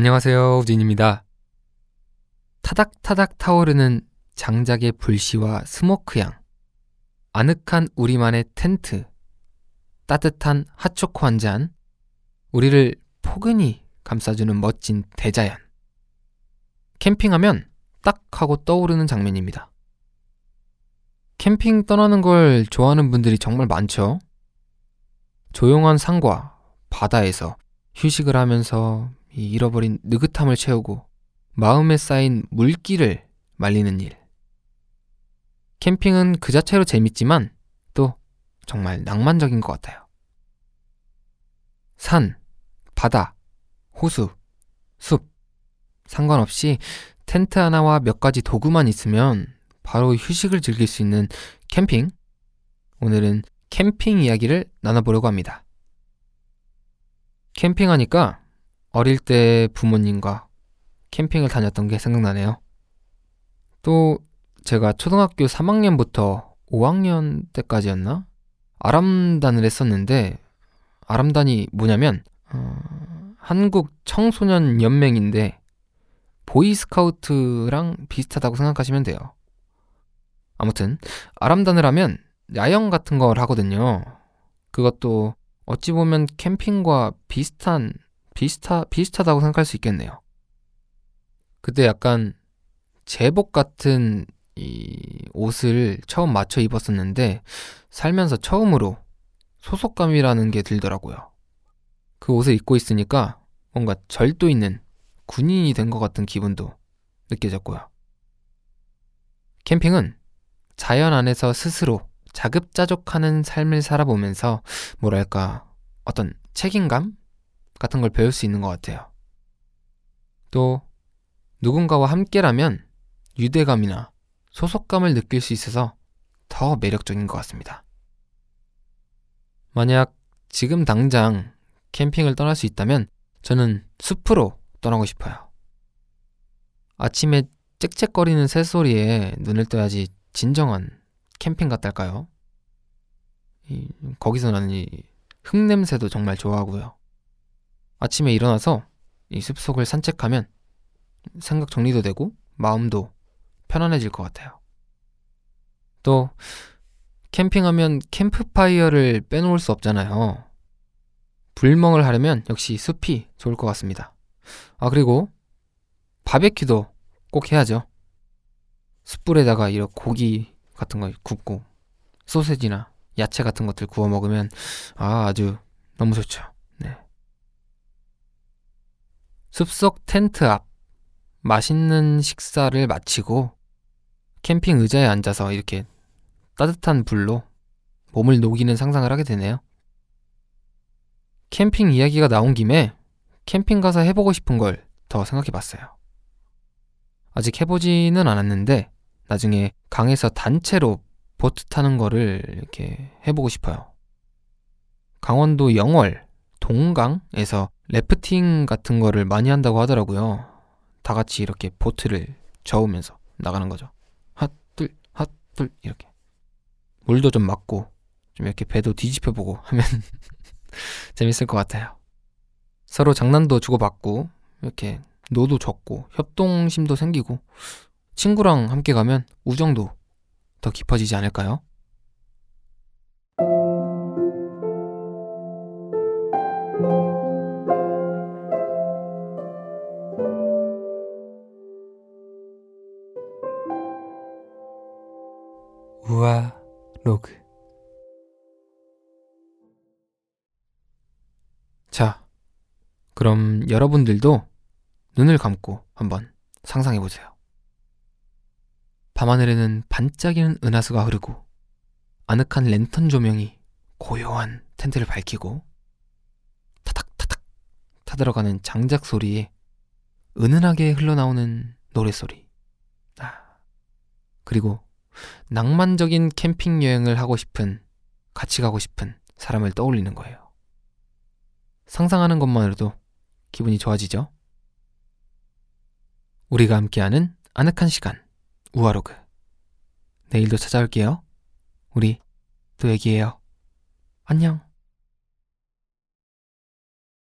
안녕하세요. 우진입니다. 타닥타닥 타오르는 장작의 불씨와 스모크향, 아늑한 우리만의 텐트, 따뜻한 핫초코 한 잔, 우리를 포근히 감싸주는 멋진 대자연. 캠핑하면 딱 하고 떠오르는 장면입니다. 캠핑 떠나는 걸 좋아하는 분들이 정말 많죠. 조용한 산과 바다에서 휴식을 하면서 이 잃어버린 느긋함을 채우고 마음에 쌓인 물기를 말리는 일. 캠핑은 그 자체로 재밌지만 또 정말 낭만적인 것 같아요. 산, 바다, 호수, 숲. 상관없이 텐트 하나와 몇 가지 도구만 있으면 바로 휴식을 즐길 수 있는 캠핑. 오늘은 캠핑 이야기를 나눠보려고 합니다. 캠핑하니까 어릴 때 부모님과 캠핑을 다녔던 게 생각나네요. 또 제가 초등학교 3학년부터 5학년 때까지였나? 아람단을 했었는데 아람단이 뭐냐면 어, 한국 청소년 연맹인데 보이스카우트랑 비슷하다고 생각하시면 돼요. 아무튼 아람단을 하면 야영 같은 걸 하거든요. 그것도 어찌 보면 캠핑과 비슷한 비슷하 비슷하다고 생각할 수 있겠네요. 그때 약간 제복 같은 이 옷을 처음 맞춰 입었었는데 살면서 처음으로 소속감이라는 게 들더라고요. 그 옷을 입고 있으니까 뭔가 절도 있는 군인이 된 것 같은 기분도 느껴졌고요. 캠핑은 자연 안에서 스스로 자급자족하는 삶을 살아보면서 뭐랄까 어떤 책임감 같은 걸 배울 수 있는 것 같아요. 또 누군가와 함께라면 유대감이나 소속감을 느낄 수 있어서 더 매력적인 것 같습니다. 만약 지금 당장 캠핑을 떠날 수 있다면 저는 숲으로 떠나고 싶어요. 아침에 짹짹거리는 새소리에 눈을 떠야지 진정한 캠핑 같달까요? 이, 거기서 나는 이 흙냄새도 정말 좋아하고요. 아침에 일어나서 이 숲속을 산책하면 생각 정리도 되고 마음도 편안해질 것 같아요. 또 캠핑하면 캠프파이어를 빼놓을 수 없잖아요. 불멍을 하려면 역시 숲이 좋을 것 같습니다. 아 그리고 바베큐도 꼭 해야죠. 숯불에다가 이런 고기 같은 거 굽고 소세지나 야채 같은 것들 구워 먹으면 아 아주 너무 좋죠. 네. 숲속 텐트 앞 맛있는 식사를 마치고 캠핑 의자에 앉아서 이렇게 따뜻한 불로 몸을 녹이는 상상을 하게 되네요. 캠핑 이야기가 나온 김에 캠핑 가서 해보고 싶은 걸 더 생각해 봤어요. 아직 해보지는 않았는데 나중에 강에서 단체로 보트 타는 거를 이렇게 해보고 싶어요. 강원도 영월, 동강에서 래프팅 같은 거를 많이 한다고 하더라고요. 다 같이 이렇게 보트를 저으면서 나가는 거죠. 핫둘, 핫둘, 이렇게. 물도 좀 맞고, 좀 이렇게 배도 뒤집혀 보고 하면 재밌을 것 같아요. 서로 장난도 주고받고, 이렇게 노도 적고, 협동심도 생기고, 친구랑 함께 가면 우정도 더 깊어지지 않을까요? 로그 자, 그럼 여러분들도 눈을 감고 한번 상상해 보세요. 밤하늘에는 반짝이는 은하수가 흐르고 아늑한 랜턴 조명이 고요한 텐트를 밝히고 타닥타닥 타들어가는 장작 소리에 은은하게 흘러나오는 노래소리. 아, 그리고 낭만적인 캠핑 여행을 하고 싶은, 같이 가고 싶은 사람을 떠올리는 거예요. 상상하는 것만으로도 기분이 좋아지죠? 우리가 함께하는 아늑한 시간, 우아로그. 내일도 찾아올게요. 우리 또 얘기해요. 안녕.